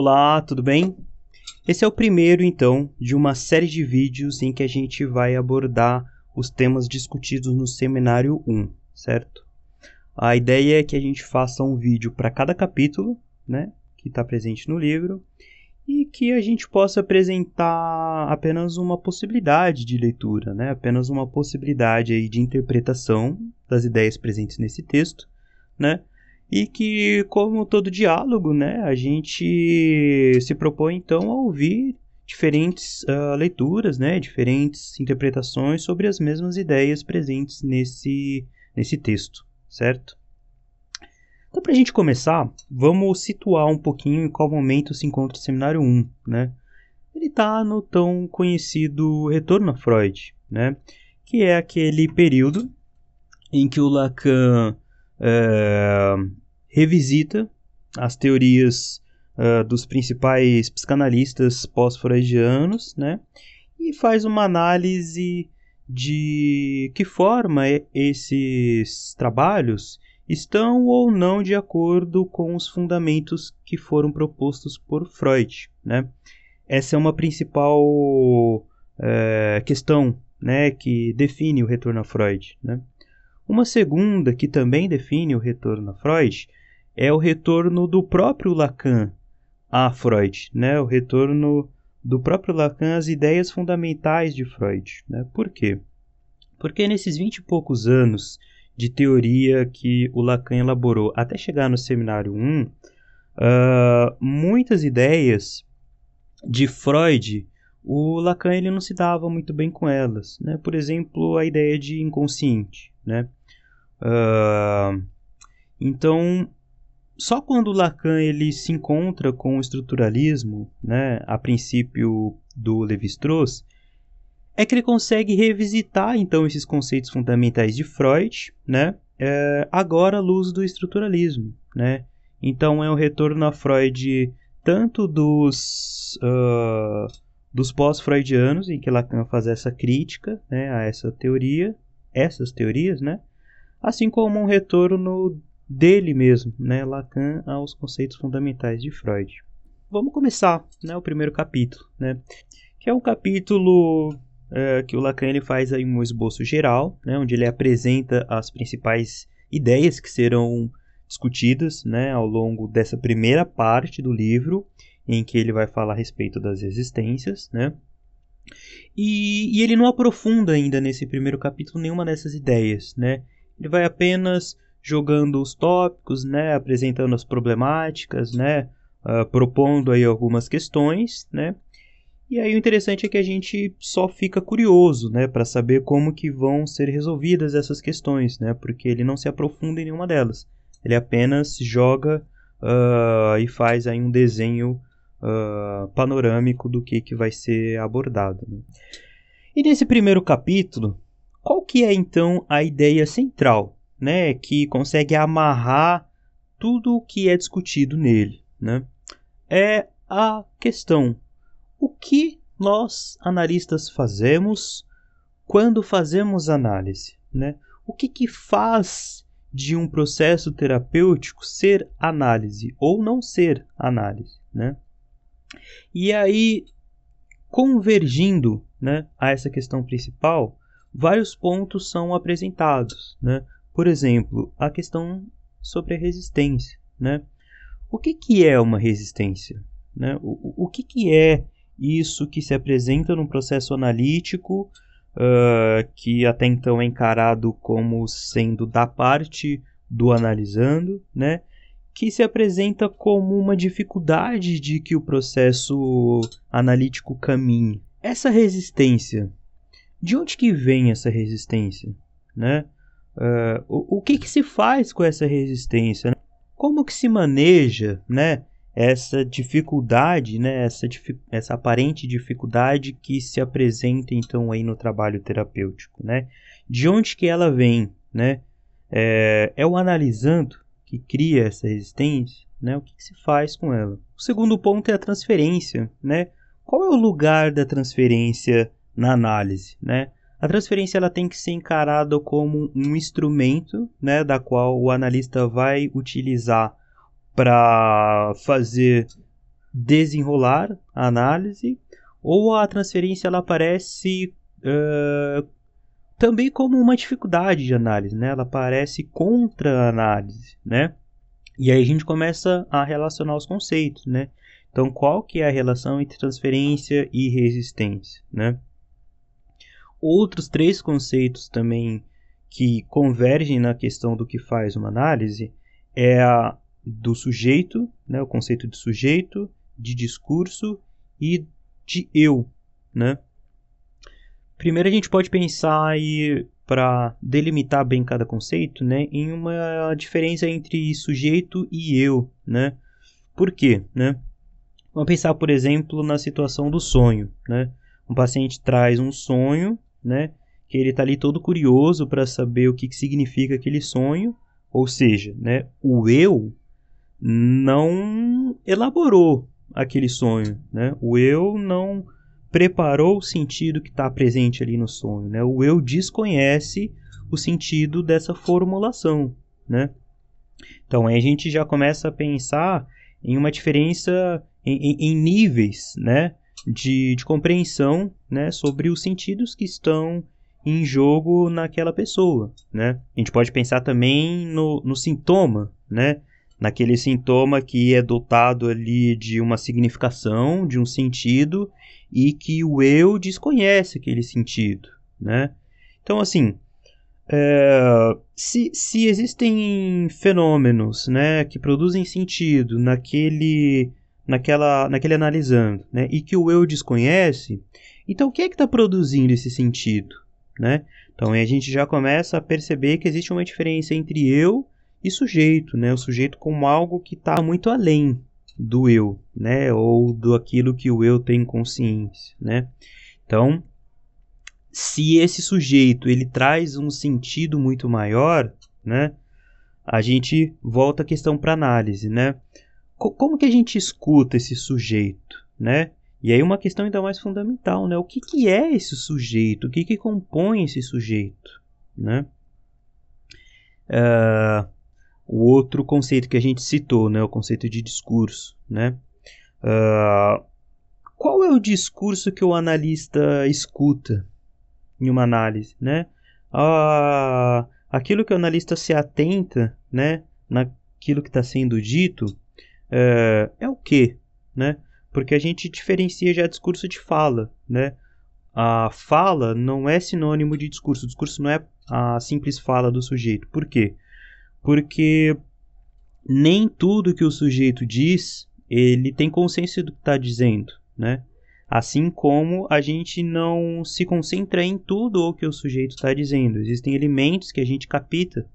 Olá, tudo bem? Esse é o primeiro, então, de uma série de vídeos em que a gente vai abordar os temas discutidos no seminário 1, certo? A ideia é que a gente faça um vídeo para cada capítulo, né, que está presente no livro, e que a gente possa apresentar apenas uma possibilidade de leitura, né, apenas uma possibilidade aí de interpretação das ideias presentes nesse texto, né, e que, como todo diálogo, né, a gente se propõe então a ouvir diferentes uh, leituras, né, diferentes interpretações sobre as mesmas ideias presentes nesse, nesse texto, certo? Então, para a gente começar, vamos situar um pouquinho em qual momento se encontra o Seminário 1, né? Ele está no tão conhecido Retorno a Freud, né? Que é aquele período em que o Lacan é, revisita as teorias uh, dos principais psicanalistas pós-freudianos, né? E faz uma análise de que forma esses trabalhos estão ou não de acordo com os fundamentos que foram propostos por Freud, né? Essa é uma principal é, questão, né, que define o retorno a Freud, né? Uma segunda que também define o retorno a Freud é o retorno do próprio Lacan a Freud, né? O retorno do próprio Lacan às ideias fundamentais de Freud, né? Por quê? Porque nesses vinte e poucos anos de teoria que o Lacan elaborou até chegar no seminário 1, uh, ah, muitas ideias de Freud o Lacan ele não se dava muito bem com elas, né? Por exemplo, a ideia de inconsciente, né? Uh, então, só quando Lacan ele se encontra com o estruturalismo, né, a princípio do Levi-Strauss, é que ele consegue revisitar então esses conceitos fundamentais de Freud, né, é, agora à luz do estruturalismo, né. Então é um retorno a Freud tanto dos uh, dos pós-freudianos, em que Lacan faz essa crítica né, a essa teoria, essas teorias, né, assim como um retorno dele mesmo, né, Lacan, aos conceitos fundamentais de Freud. Vamos começar né, o primeiro capítulo, né, que é um capítulo é, que o Lacan ele faz aí um esboço geral, né, onde ele apresenta as principais ideias que serão discutidas né, ao longo dessa primeira parte do livro, em que ele vai falar a respeito das existências, né? E, e, ele não aprofunda ainda nesse primeiro capítulo nenhuma dessas ideias, né? Ele vai apenas jogando os tópicos, né, apresentando as problemáticas, né, uh, propondo aí algumas questões, né, e aí o interessante é que a gente só fica curioso, né, para saber como que vão ser resolvidas essas questões, né, porque ele não se aprofunda em nenhuma delas, ele apenas joga uh, e faz aí um desenho uh, panorâmico do que que vai ser abordado. Né. E nesse primeiro capítulo, qual que é então a ideia central né, que consegue amarrar tudo o que é discutido nele, né? É a questão: o que nós analistas fazemos quando fazemos análise, né? O que que faz de um processo terapêutico ser análise ou não ser análise, né? E aí, convergindo, né, a essa questão principal, vários pontos são apresentados, né? Por exemplo, a questão sobre a resistência, né? O que, que é uma resistência? Né? O, o que, que é isso que se apresenta num processo analítico uh, que até então é encarado como sendo da parte do analisando, né? que se apresenta como uma dificuldade de que o processo analítico caminhe. Essa resistência, de onde que vem essa resistência? Né? Uh, o, o que, que se faz com essa resistência? Né? Como que se maneja né, essa dificuldade, né, essa, essa aparente dificuldade que se apresenta então aí no trabalho terapêutico? Né? De onde que ela vem? Né? É, é o analisando que cria essa resistência? Né? O que, que se faz com ela? O segundo ponto é a transferência. Né? Qual é o lugar da transferência na análise? Né? A transferência ela tem que ser encarada como um instrumento, né, da qual o analista vai utilizar para fazer desenrolar a análise, ou a transferência ela aparece uh, também como uma dificuldade de análise, né? ela aparece contra a análise. Né? E aí a gente começa a relacionar os conceitos. Né? Então, qual que é a relação entre transferência e resistência? Né? Outros três conceitos também que convergem na questão do que faz uma análise é a do sujeito, né, o conceito de sujeito, de discurso e de eu, né? Primeiro a gente pode pensar aí para delimitar bem cada conceito, né, em uma diferença entre sujeito e eu, né? Por quê, né? Vamos pensar, por exemplo, na situação do sonho, né? Um paciente traz um sonho, né? Que ele está ali todo curioso para saber o que, que significa aquele sonho, ou seja, né? O eu não elaborou aquele sonho, né? O eu não preparou o sentido que está presente ali no sonho, né? O eu desconhece o sentido dessa formulação, né? Então aí a gente já começa a pensar em uma diferença em, em, em níveis, né? De, de compreensão, né? Sobre os sentidos que estão em jogo naquela pessoa, né? A gente pode pensar também no, no sintoma, né? naquele sintoma que é dotado ali de uma significação, de um sentido, e que o eu desconhece aquele sentido, né? Então, assim, é, se, se existem fenômenos, né, que produzem sentido naquele, naquela, naquele analisando, né, e que o eu desconhece, então o que é que está produzindo esse sentido, né? Então, a gente já começa a perceber que existe uma diferença entre eu e sujeito, né? O sujeito como algo que está muito além do eu, né? Ou do aquilo que o eu tem consciência, né? Então, se esse sujeito ele traz um sentido muito maior, né? A gente volta a questão para análise, né? Como que a gente escuta esse sujeito, né? E aí uma questão ainda mais fundamental, né? O que, que é esse sujeito? O que, que compõe esse sujeito, né? Uh, o outro conceito que a gente citou, né, o conceito de discurso, né? Uh, qual é o discurso que o analista escuta em uma análise, né? Uh, aquilo que o analista se atenta, né, naquilo que está sendo dito, uh, é o que, né? Porque a gente diferencia já discurso de fala, né? A fala não é sinônimo de discurso. O discurso não é a simples fala do sujeito. Por quê? porque nem tudo que o sujeito diz ele tem consciência do que está dizendo, né? Assim como a gente não se concentra em tudo o que o sujeito está dizendo. Existem elementos que a gente capta,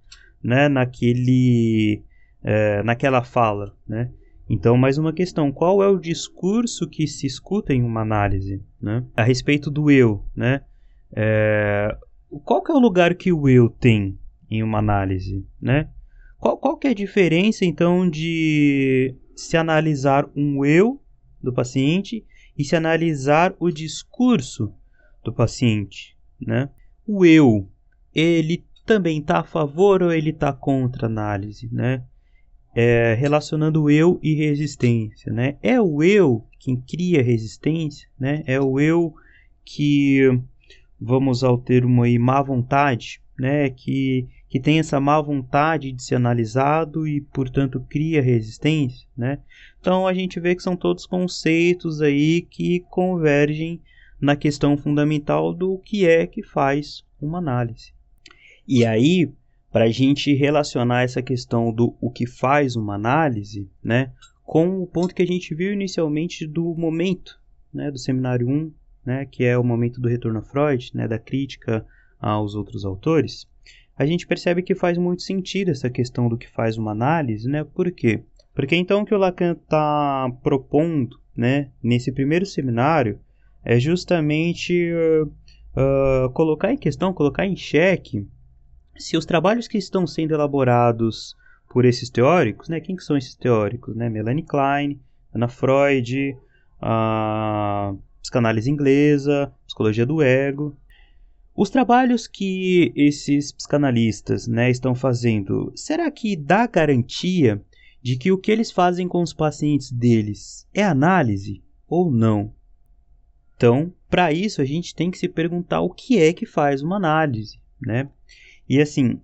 né, naquele, é, naquela fala, né? Então, mais uma questão: qual é o discurso que se escuta em uma análise, né? A respeito do eu, né? É, qual que é o lugar que o eu tem em uma análise, né? Qual, qual que é a diferença, então, de se analisar um eu do paciente e se analisar o discurso do paciente, né? O eu, ele também está a favor ou ele está contra a análise, né? É, relacionando eu e resistência, né? É o eu quem cria resistência, né? É o eu que, vamos ao termo aí, má vontade, né? Que que tem essa má vontade de ser analisado e, portanto, cria resistência, né? Então a gente vê que são todos conceitos aí que convergem na questão fundamental do que é que faz uma análise. E aí, para a gente relacionar essa questão do o que faz uma análise, né, com o ponto que a gente viu inicialmente do momento, né, do seminário 1, né, que é o momento do retorno a Freud, né, da crítica aos outros autores, a gente percebe que faz muito sentido essa questão do que faz uma análise, né? Por quê? Porque então o que o Lacan está propondo, né, nesse primeiro seminário, é justamente uh, uh, colocar em questão, colocar em xeque se os trabalhos que estão sendo elaborados por esses teóricos, né, quem que são esses teóricos, né, Melanie Klein, Ana Freud, a psicanálise inglesa, psicologia do ego, os trabalhos que esses psicanalistas né, estão fazendo, será que dá garantia de que o que eles fazem com os pacientes deles é análise ou não. Então, para isso a gente tem que se perguntar o que é que faz uma análise, né? E assim,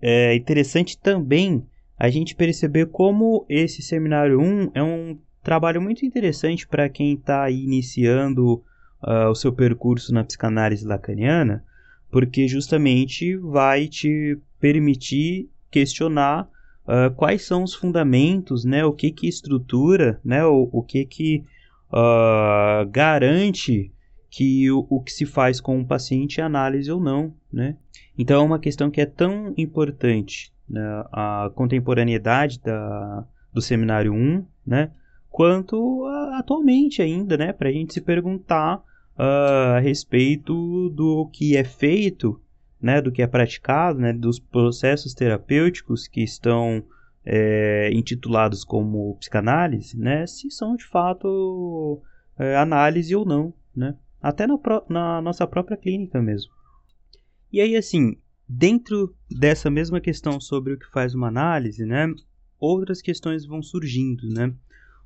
é interessante também a gente perceber como esse seminário 1 é um trabalho muito interessante para quem está iniciando uh, o seu percurso na psicanálise lacaniana, porque justamente vai te permitir questionar uh, quais são os fundamentos, né, o que que estrutura, né, o, o que que uh, garante que o, o, que se faz com o paciente é análise ou não, né? Então é uma questão que é tão importante, né, a contemporaneidade da, do seminário 1, né, quanto a, atualmente ainda, né, para a gente se perguntar uh, a respeito do que é feito, né, do que é praticado, né, dos processos terapêuticos que estão é, intitulados como psicanálise, né, se são de fato é, análise ou não, né, até na, na nossa própria clínica mesmo. E aí, assim, dentro dessa mesma questão sobre o que faz uma análise, né, outras questões vão surgindo, né.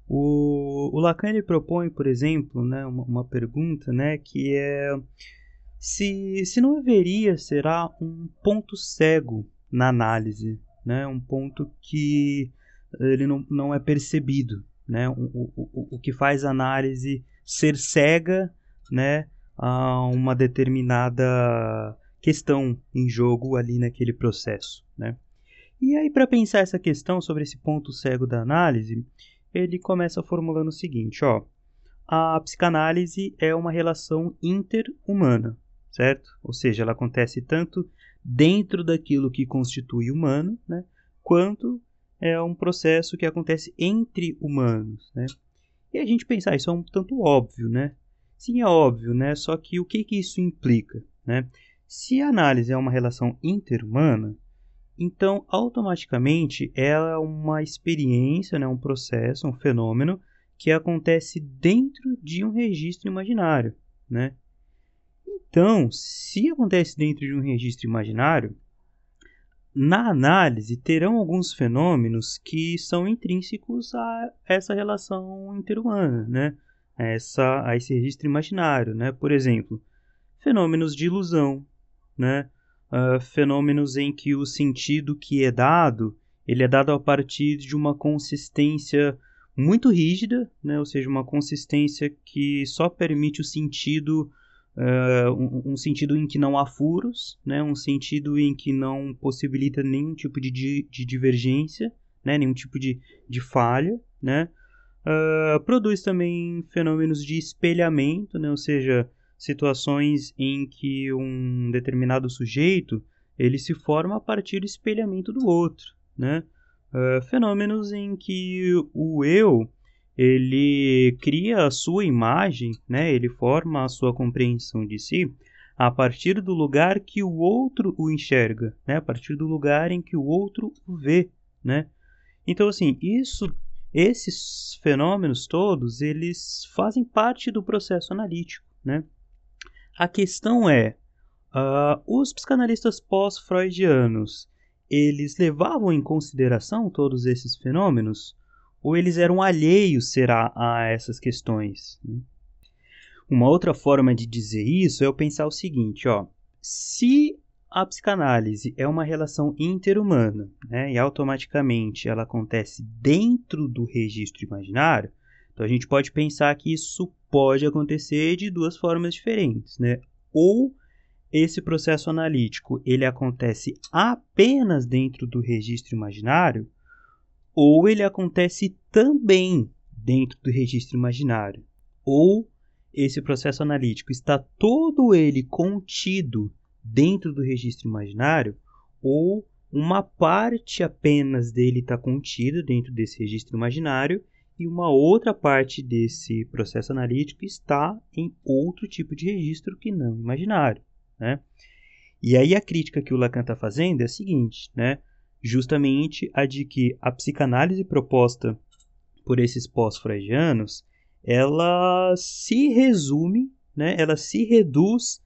O, o Lacan ele propõe, por exemplo, né, uma, uma pergunta, né, que é se, se não haveria, será um ponto cego na análise né? Um ponto que ele não, não é percebido, né? O, o, o que faz a análise ser cega, né? A uma determinada questão em jogo ali naquele processo, né? E aí para pensar essa questão sobre esse ponto cego da análise, ele começa formulando o seguinte, ó: a psicanálise é uma relação interhumana, certo? Ou seja, ela acontece tanto dentro daquilo que constitui humano, né, quanto é um processo que acontece entre humanos, né? E a gente pensar, isso é um tanto óbvio, né? Sim, é óbvio, né? Só que o que, que isso implica, né? Se a análise é uma relação interhumana, então automaticamente ela é uma experiência, né? um processo, um fenômeno que acontece dentro de um registro imaginário, né? Então, se acontece dentro de um registro imaginário, na análise terão alguns fenômenos que são intrínsecos a essa relação interhumana, né? Essa, a esse registro imaginário, né? Por exemplo, fenômenos de ilusão, né? Uh, fenômenos em que o sentido que é dado, ele é dado a partir de uma consistência muito rígida, né? Ou seja, uma consistência que só permite o sentido Uh, um, sentido em que não há furos, né? um sentido em que não possibilita nenhum tipo de, de divergência, né? nenhum tipo de, de falha. Né? Uh, produz também fenômenos de espelhamento, né? ou seja, situações em que um determinado sujeito ele se forma a partir do espelhamento do outro. Né? Uh, fenômenos em que o eu ele cria a sua imagem, né? Ele forma a sua compreensão de si a partir do lugar que o outro o enxerga, né? A partir do lugar em que o outro o vê, né? Então assim, isso esses fenômenos todos, eles fazem parte do processo analítico, né? A questão é, uh, os psicanalistas pós-freudianos, eles levavam em consideração todos esses fenômenos? ou eles eram alheios, será, a essas questões. Né? Uma outra forma de dizer isso é eu pensar o seguinte, ó, se a psicanálise é uma relação interhumana, né, e automaticamente ela acontece dentro do registro imaginário, então a gente pode pensar que isso pode acontecer de duas formas diferentes, né? Ou esse processo analítico ele acontece apenas dentro do registro imaginário, ou ele acontece também dentro do registro imaginário, ou esse processo analítico está todo ele contido dentro do registro imaginário, ou uma parte apenas dele está contida dentro desse registro imaginário e uma outra parte desse processo analítico está em outro tipo de registro que não imaginário, né? E aí a crítica que o Lacan está fazendo é a seguinte, né? justamente a de que a psicanálise proposta por esses pós-freudianos, ela se resume, né, ela se reduz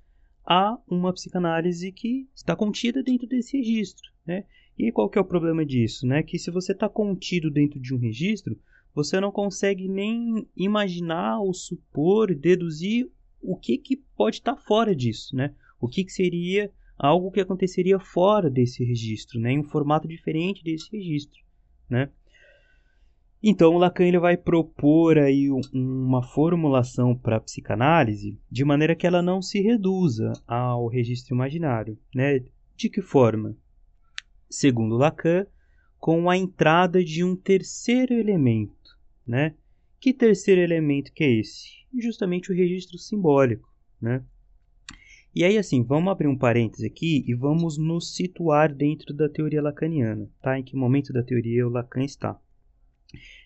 a uma psicanálise que está contida dentro desse registro, né? E qual que é o problema disso? Né? Que se você está contido dentro de um registro, você não consegue nem imaginar ou supor, deduzir o que, que pode estar tá fora disso, né? O que, que seria algo que aconteceria fora desse registro, né? em um formato diferente desse registro. Né? Então, Lacan ele vai propor aí uma formulação para a psicanálise de maneira que ela não se reduza ao registro imaginário. Né? De que forma? Segundo Lacan, com a entrada de um terceiro elemento. Né? Que terceiro elemento que é esse? Justamente o registro simbólico. Né? E aí, assim, vamos abrir um parêntese aqui e vamos nos situar dentro da teoria lacaniana, tá? Em que momento da teoria o Lacan está.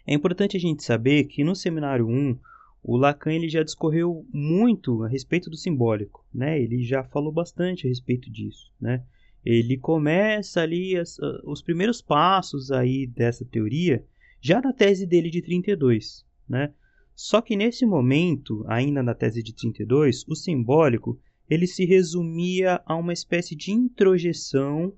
É importante a gente saber que no seminário 1, o Lacan ele já discorreu muito a respeito do simbólico, né? Ele já falou bastante a respeito disso, né? Ele começa ali as, os primeiros passos aí dessa teoria já na tese dele de 32, né? Só que nesse momento, ainda na tese de 32, o simbólico ele se resumia a uma espécie de introjeção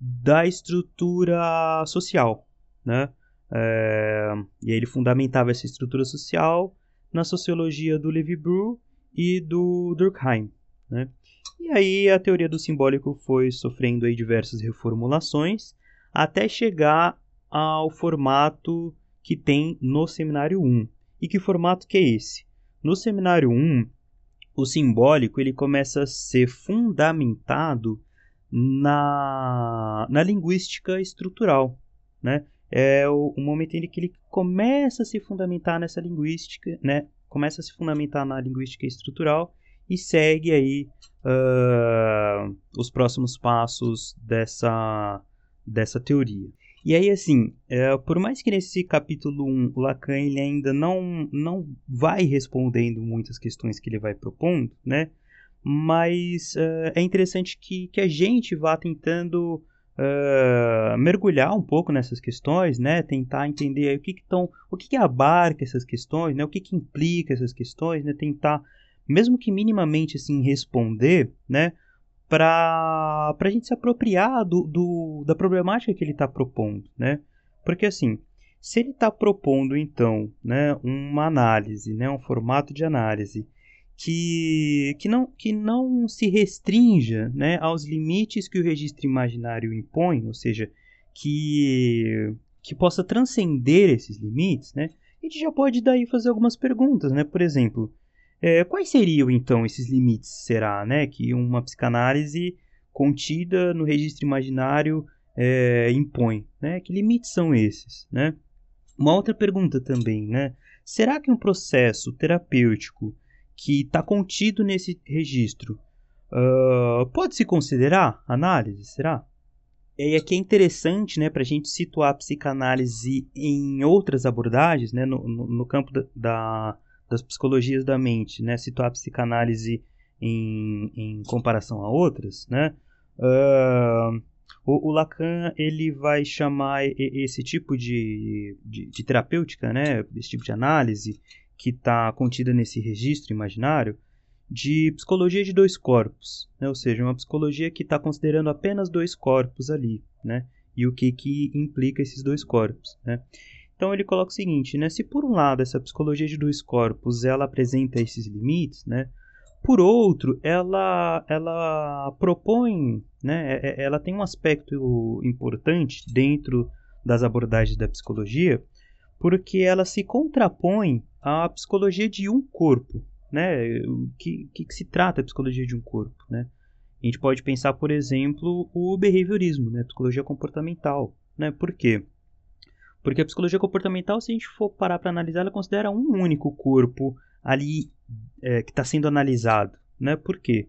da estrutura social, né? É, e ele fundamentava essa estrutura social na sociologia do Levi-Bru e do Durkheim, né? E aí a teoria do simbólico foi sofrendo aí diversas reformulações até chegar ao formato que tem no seminário 1. E que formato que é esse? No seminário 1, o simbólico ele começa a ser fundamentado na, na linguística estrutural, né? É o, o, momento em que ele começa a se fundamentar nessa linguística, né? Começa a se fundamentar na linguística estrutural e segue aí uh, os próximos passos dessa, dessa teoria. E aí, assim, é, por mais que nesse capítulo 1 o Lacan ele ainda não, não vai respondendo muitas questões que ele vai propondo, né? Mas uh, é interessante que, que a gente vá tentando uh, mergulhar um pouco nessas questões, né? Tentar entender o que, que tão, o que, que abarca essas questões, né? O que, que implica essas questões, né? Tentar, mesmo que minimamente assim, responder, né? para a gente se apropriar do, do, da problemática que ele está propondo, né? Porque assim, se ele está propondo então, né, uma análise, né, um formato de análise que, que, não, que não se restrinja, né, aos limites que o registro imaginário impõe, ou seja, que que possa transcender esses limites, né? A gente já pode daí fazer algumas perguntas, né? Por exemplo, é, quais seriam então esses limites? Será, né, que uma psicanálise contida no registro imaginário é, impõe, né? Que limites são esses, né? Uma outra pergunta também, né? Será que um processo terapêutico que está contido nesse registro uh, pode se considerar análise? Será? E aqui é interessante, né, para a gente situar a psicanálise em outras abordagens, né, no, no, no campo da, da das psicologias da mente, né? Situar a psicanálise em, em comparação a outras, né? Uh, o, o, Lacan ele vai chamar esse tipo de, de, de terapêutica, né? Esse tipo de análise que está contida nesse registro imaginário de psicologia de dois corpos, né? ou seja, uma psicologia que está considerando apenas dois corpos ali, né? e o que, que implica esses dois corpos. Né? Então ele coloca o seguinte, né? Se por um lado essa psicologia de dois corpos ela apresenta esses limites, né? Por outro, ela ela propõe, né? É, é, ela tem um aspecto importante dentro das abordagens da psicologia, porque ela se contrapõe à psicologia de um corpo, né? O que, que, que se trata a psicologia de um corpo, né? A gente pode pensar, por exemplo, o behaviorismo, né? Psicologia comportamental, né? Por quê? Porque a psicologia comportamental, se a gente for parar para analisar, ela considera um único corpo ali é, que está sendo analisado. Né? Por quê?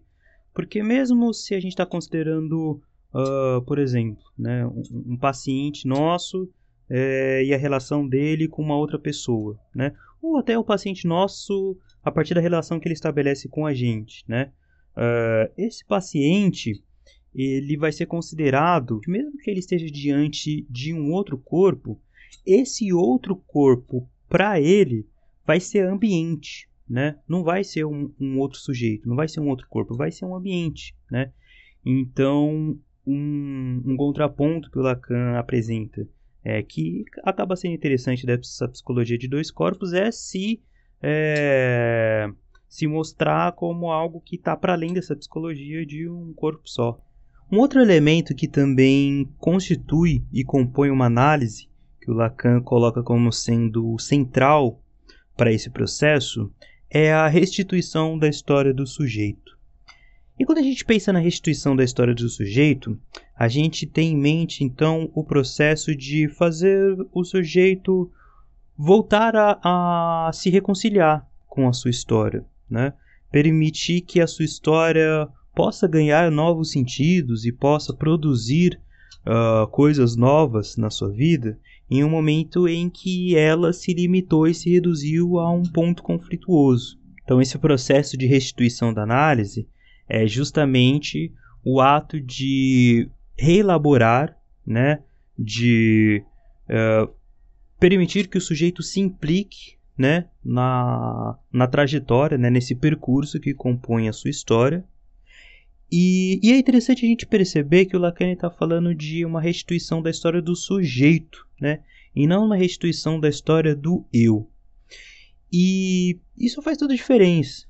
Porque mesmo se a gente está considerando, uh, por exemplo, né, um, um paciente nosso é, e a relação dele com uma outra pessoa, né? ou até o paciente nosso a partir da relação que ele estabelece com a gente. Né? Uh, esse paciente ele vai ser considerado, mesmo que ele esteja diante de um outro corpo, esse outro corpo, para ele, vai ser ambiente, né? Não vai ser um, um, outro sujeito, não vai ser um outro corpo, vai ser um ambiente, né? Então, um, um contraponto que o Lacan apresenta, é, que acaba sendo interessante dessa psicologia de dois corpos, é se, é, se mostrar como algo que está para além dessa psicologia de um corpo só. Um outro elemento que também constitui e compõe uma análise, que o Lacan coloca como sendo central para esse processo, é a restituição da história do sujeito. E quando a gente pensa na restituição da história do sujeito, a gente tem em mente então o processo de fazer o sujeito voltar a, a se reconciliar com a sua história, né? permitir que a sua história possa ganhar novos sentidos e possa produzir uh, coisas novas na sua vida em um momento em que ela se limitou e se reduziu a um ponto conflituoso. Então, esse processo de restituição da análise é justamente o ato de reelaborar, né, de uh, permitir que o sujeito se implique né, na, na trajetória, né, nesse percurso que compõe a sua história. E, e é interessante a gente perceber que o Lacan está falando de uma restituição da história do sujeito, né, e não uma restituição da história do eu. E isso faz toda a diferença,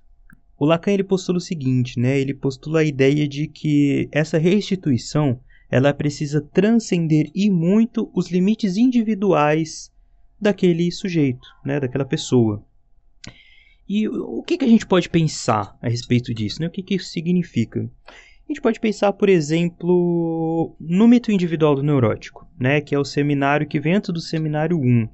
o Lacan ele postula o seguinte, né? Ele postula a ideia de que essa restituição ela precisa transcender e muito os limites individuais daquele sujeito, né? Daquela pessoa. E o que, que a gente pode pensar a respeito disso? Né? O que, que isso significa? A gente pode pensar, por exemplo, no mito individual do neurótico, né? que é o seminário que vem antes do seminário 1,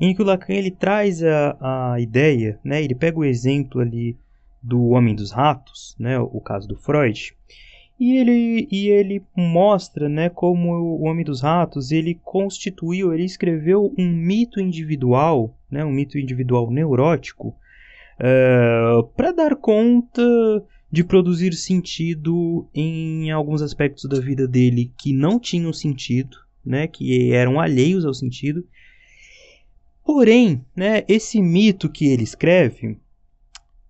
em que o Lacan ele traz a, a ideia, né? ele pega o exemplo ali do Homem dos Ratos, né, o caso do Freud, e ele, e ele mostra né, como o Homem dos Ratos ele constituiu, ele escreveu um mito individual, né, um mito individual neurótico, uh, eh, para dar conta de produzir sentido em alguns aspectos da vida dele que não tinham sentido, né, que eram alheios ao sentido. Porém, né, esse mito que ele escreve,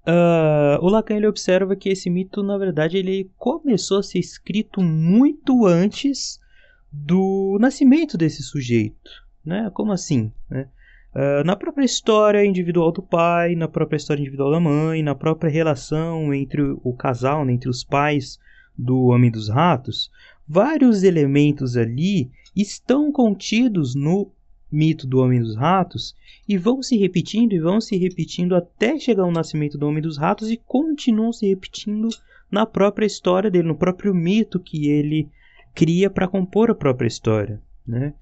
Uh, o Lacan ele observa que esse mito, na verdade, ele começou a ser escrito muito antes do nascimento desse sujeito. Né? Como assim? Né? Uh, na própria história individual do pai, na própria história individual da mãe, na própria relação entre o casal, né, entre os pais do Homem dos Ratos, vários elementos ali estão contidos no mito do Homem dos Ratos e vão se repetindo e vão se repetindo até chegar ao nascimento do Homem dos Ratos e continuam se repetindo na própria história dele, no próprio mito que ele cria para compor a própria história, né?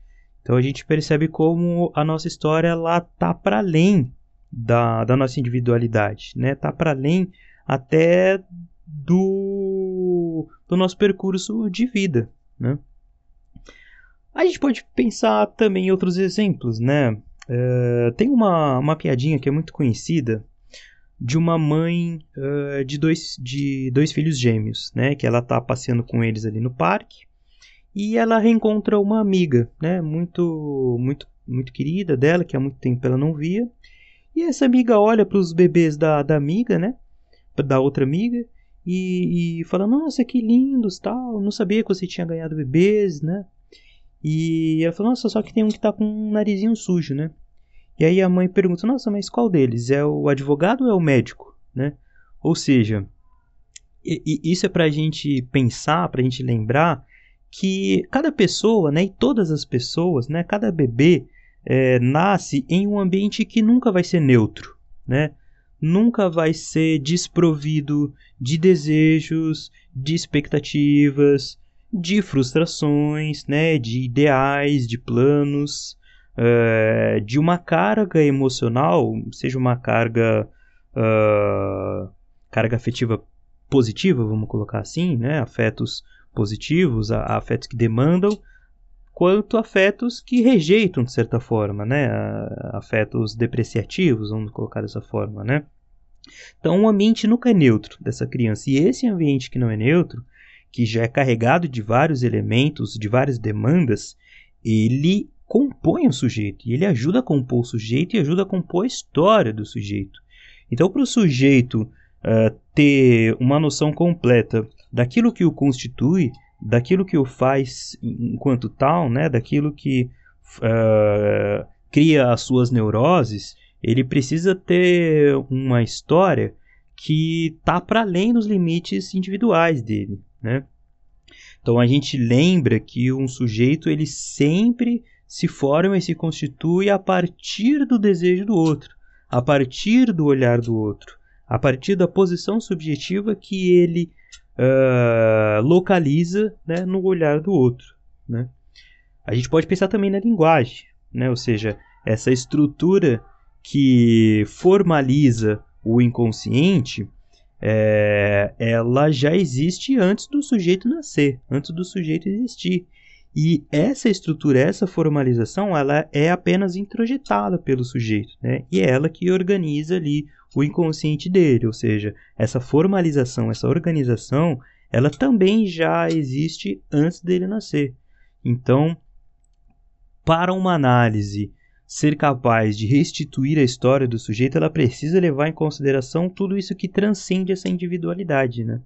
Então a gente percebe como a nossa história ela tá para além da, da nossa individualidade, né? Tá para além até do, do nosso percurso de vida, né? A gente pode pensar também em outros exemplos, né? Uh, tem uma, uma piadinha que é muito conhecida de uma mãe uh, de, dois, de dois filhos gêmeos, né? Que ela tá passeando com eles ali no parque e ela reencontra uma amiga, né? Muito, muito, muito querida dela, que há muito tempo ela não via. E essa amiga olha para os bebês da, da amiga, né? Da outra amiga e, e fala: Nossa, que lindos, tal. Não sabia que você tinha ganhado bebês, né? E ela falou, nossa, só que tem um que tá com um narizinho sujo, né? E aí a mãe pergunta, nossa, mas qual deles? É o advogado ou é o médico, né? Ou seja, e, e isso é pra gente pensar, pra gente lembrar que cada pessoa, né, e todas as pessoas, né, cada bebê é, nasce em um ambiente que nunca vai ser neutro, né? Nunca vai ser desprovido de desejos, de expectativas, de frustrações, né, de ideais, de planos, uh, de uma carga emocional, seja uma carga, uh, carga afetiva positiva, vamos colocar assim, né, afetos positivos, afetos que demandam, quanto afetos que rejeitam de certa forma, né, afetos depreciativos, vamos colocar dessa forma, né. Então, o ambiente nunca é neutro dessa criança. E esse ambiente que não é neutro, que já é carregado de vários elementos, de várias demandas, ele compõe o sujeito, e ele ajuda a compor o sujeito e ajuda a compor a história do sujeito. Então, para o sujeito uh, ter uma noção completa daquilo que o constitui, daquilo que o faz enquanto tal, né, daquilo que uh, cria as suas neuroses, ele precisa ter uma história que tá para além dos limites individuais dele, né? Então a gente lembra que um sujeito ele sempre se forma e se constitui a partir do desejo do outro, a partir do olhar do outro, a partir da posição subjetiva que ele uh, localiza né, no olhar do outro. Né? A gente pode pensar também na linguagem, né? ou seja, essa estrutura que formaliza o inconsciente, é, ela já existe antes do sujeito nascer, antes do sujeito existir. E essa estrutura, essa formalização, ela é apenas introjetada pelo sujeito, né? E é ela que organiza ali o inconsciente dele, ou seja, essa formalização, essa organização, ela também já existe antes dele nascer. Então, para uma análise ser capaz de restituir a história do sujeito, ela precisa levar em consideração tudo isso que transcende essa individualidade, né?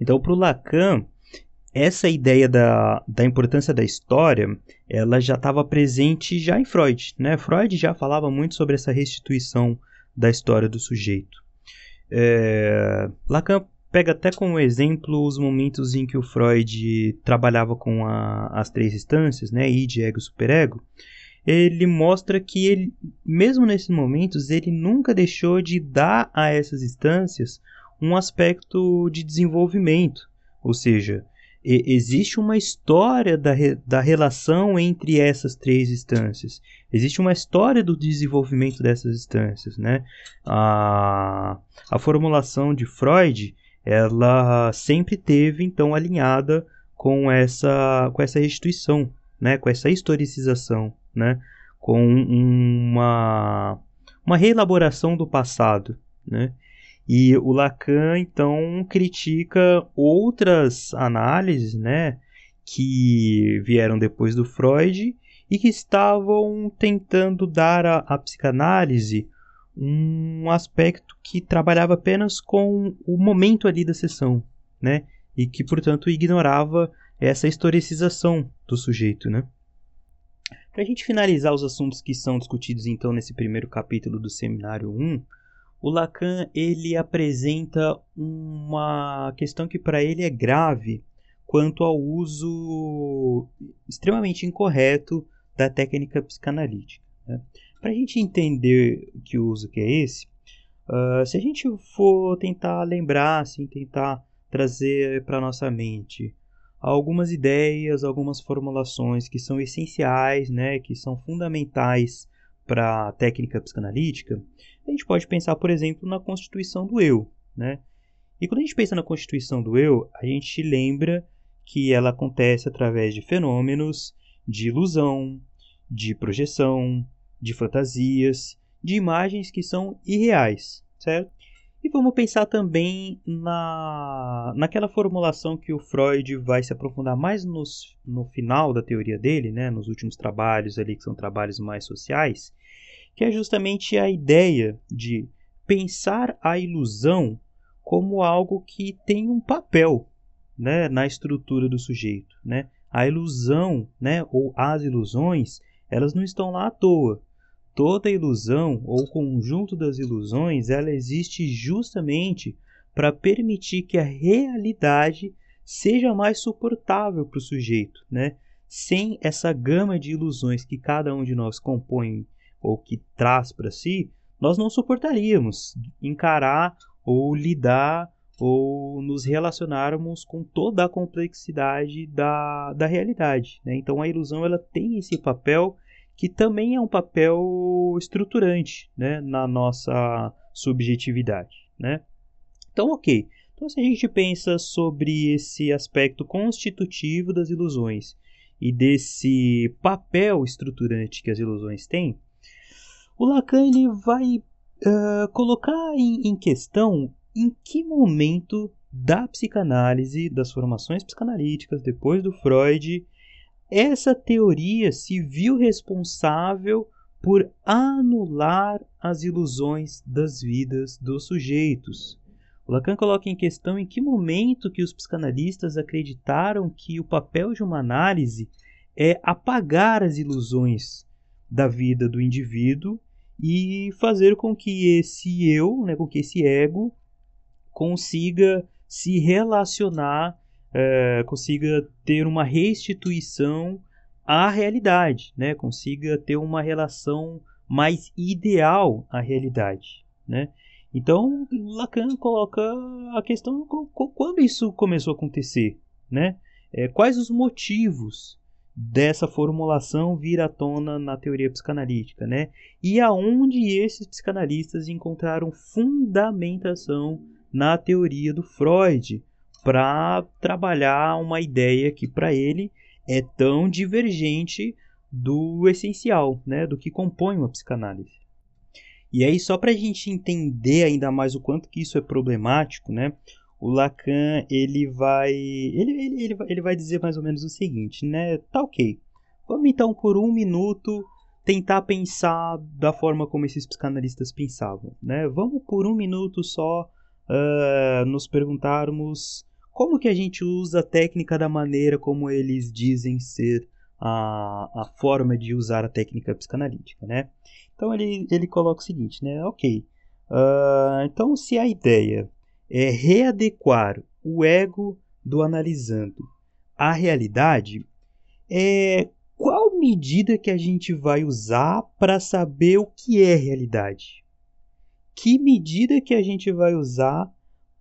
Então, para o Lacan, essa ideia da, da importância da história, ela já estava presente já em Freud, né? Freud já falava muito sobre essa restituição da história do sujeito. É, Lacan pega até como exemplo os momentos em que o Freud trabalhava com a, as três instâncias, né, id, ego, superego. Ele mostra que ele, mesmo nesses momentos, ele nunca deixou de dar a essas instâncias um aspecto de desenvolvimento, ou seja, existe uma história da, re, da relação entre essas três instâncias. Existe uma história do desenvolvimento dessas instâncias, né? A, a formulação de Freud, ela sempre teve então alinhada com essa com essa restituição, né? Com essa historicização, né? Com uma uma reelaboração do passado, né? E o Lacan, então, critica outras análises, né, que vieram depois do Freud e que estavam tentando dar à, psicanálise um aspecto que trabalhava apenas com o momento ali da sessão, né, e que, portanto, ignorava essa historicização do sujeito, né. Para a gente finalizar os assuntos que são discutidos, então, nesse primeiro capítulo do Seminário 1, o Lacan ele apresenta uma questão que para ele é grave quanto ao uso extremamente incorreto da técnica psicanalítica. Né? Para a gente entender que uso que é esse, uh, se a gente for tentar lembrar, assim, tentar trazer para nossa mente algumas ideias, algumas formulações que são essenciais, né, que são fundamentais para a técnica psicanalítica, a gente pode pensar, por exemplo, na constituição do eu, né? E quando a gente pensa na constituição do eu, a gente lembra que ela acontece através de fenômenos de ilusão, de projeção, de fantasias, de imagens que são irreais, certo? E vamos pensar também na, naquela formulação que o Freud vai se aprofundar mais nos, no final da teoria dele, né, nos últimos trabalhos ali, que são trabalhos mais sociais, que é justamente a ideia de pensar a ilusão como algo que tem um papel né, na estrutura do sujeito. Né? A ilusão, né, ou as ilusões, elas não estão lá à toa. Toda ilusão ou conjunto das ilusões, ela existe justamente para permitir que a realidade seja mais suportável para o sujeito, né? Sem essa gama de ilusões que cada um de nós compõe ou que traz para si, nós não suportaríamos encarar ou lidar ou nos relacionarmos com toda a complexidade da, da realidade. Né? Então a ilusão ela tem esse papel que também é um papel estruturante né? na nossa subjetividade. Né? Então, ok. Então, se a gente pensa sobre esse aspecto constitutivo das ilusões e desse papel estruturante que as ilusões têm, o Lacan ele vai uh, colocar em, em questão em que momento da psicanálise, das formações psicanalíticas, depois do Freud, essa teoria se viu responsável por anular as ilusões das vidas dos sujeitos. O Lacan coloca em questão em que momento que os psicanalistas acreditaram que o papel de uma análise é apagar as ilusões da vida do indivíduo e fazer com que esse eu, né, com que esse ego consiga se relacionar, é, consiga ter uma restituição à realidade, né, consiga ter uma relação mais ideal à realidade, né? Então, Lacan coloca a questão quando isso começou a acontecer, né? É, quais os motivos dessa formulação vir à tona na teoria psicanalítica, né? E aonde esses psicanalistas encontraram fundamentação na teoria do Freud para trabalhar uma ideia que para ele é tão divergente do essencial, né? Do que compõe uma psicanálise. E aí, só para a gente entender ainda mais o quanto que isso é problemático, né? O Lacan, ele vai, ele, ele, ele, ele vai dizer mais ou menos o seguinte, né? Tá ok. Vamos então, por um minuto, tentar pensar da forma como esses psicanalistas pensavam, né? Vamos por um minuto só uh, nos perguntarmos como que a gente usa a técnica da maneira como eles dizem ser a, a forma de usar a técnica psicanalítica, né? Então ele, ele coloca o seguinte, né? Ok, uh, então se a ideia é readequar o ego do analisando à realidade, é qual medida que a gente vai usar para saber o que é realidade? Que medida que a gente vai usar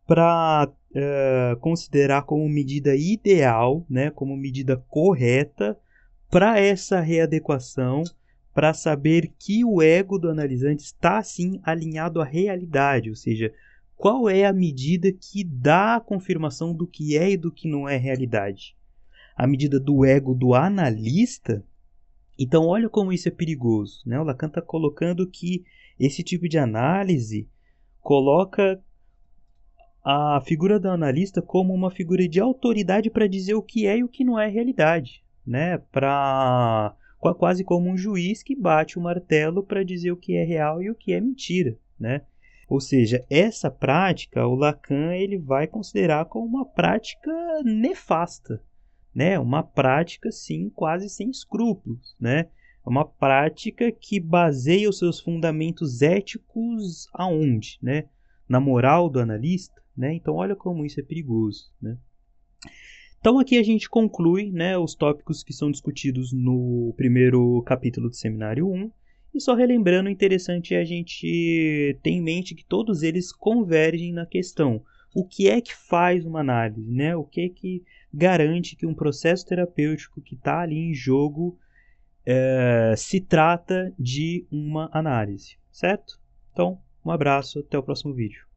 para uh, considerar como medida ideal, né, como medida correta para essa readequação para saber que o ego do analisante está sim alinhado à realidade, ou seja, qual é a medida que dá a confirmação do que é e do que não é realidade. A medida do ego do analista. Então, olha como isso é perigoso. Né? O Lacan está colocando que esse tipo de análise coloca a figura do analista como uma figura de autoridade para dizer o que é e o que não é realidade, né? Para quase como um juiz que bate o martelo para dizer o que é real e o que é mentira, né? Ou seja, essa prática o Lacan ele vai considerar como uma prática nefasta, né? Uma prática sim quase sem escrúpulos, né? Uma prática que baseia os seus fundamentos éticos aonde, né? Na moral do analista, né? Então olha como isso é perigoso, né? Então aqui a gente conclui né, os tópicos que são discutidos no primeiro capítulo do seminário 1. E só relembrando, interessante é a gente ter em mente que todos eles convergem na questão o que é que faz uma análise, né? O que é que garante que um processo terapêutico que está ali em jogo é, se trata de uma análise, certo? Então, um abraço, até o próximo vídeo.